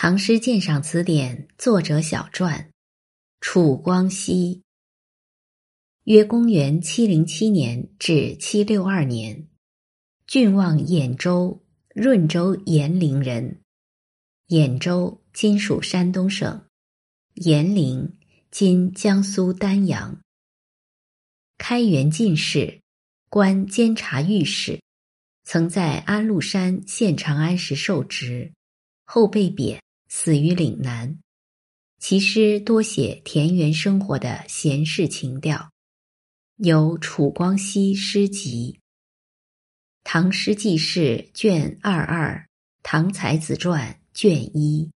唐诗鉴赏词典》作者小传：楚光熙，约公元七零七年至七六二年，郡望兖州润州延陵人。兖州今属山东省，延陵今江苏丹阳。开元进士，官监察御史，曾在安禄山献长安时受职，后被贬。死于岭南，其诗多写田园生活的闲适情调，有《楚光熙诗集》《唐诗纪事》卷二二，《唐才子传》卷一。